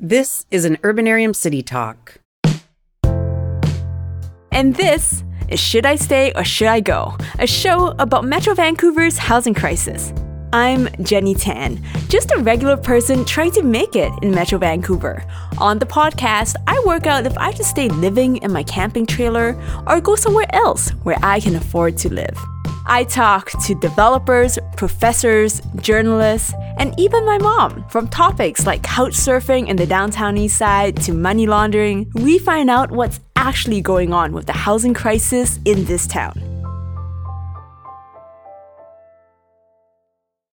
This is an Urbanarium City Talk. And this is Should I Stay or Should I Go? A show about Metro Vancouver's housing crisis. I'm Jenny Tan, just a regular person trying to make it in Metro Vancouver. On the podcast, I work out if I should stay living in my camping trailer or go somewhere else where I can afford to live. I talk to developers, professors, journalists, and even my mom. From topics like couch surfing in the downtown east side to money laundering, we find out what's actually going on with the housing crisis in this town.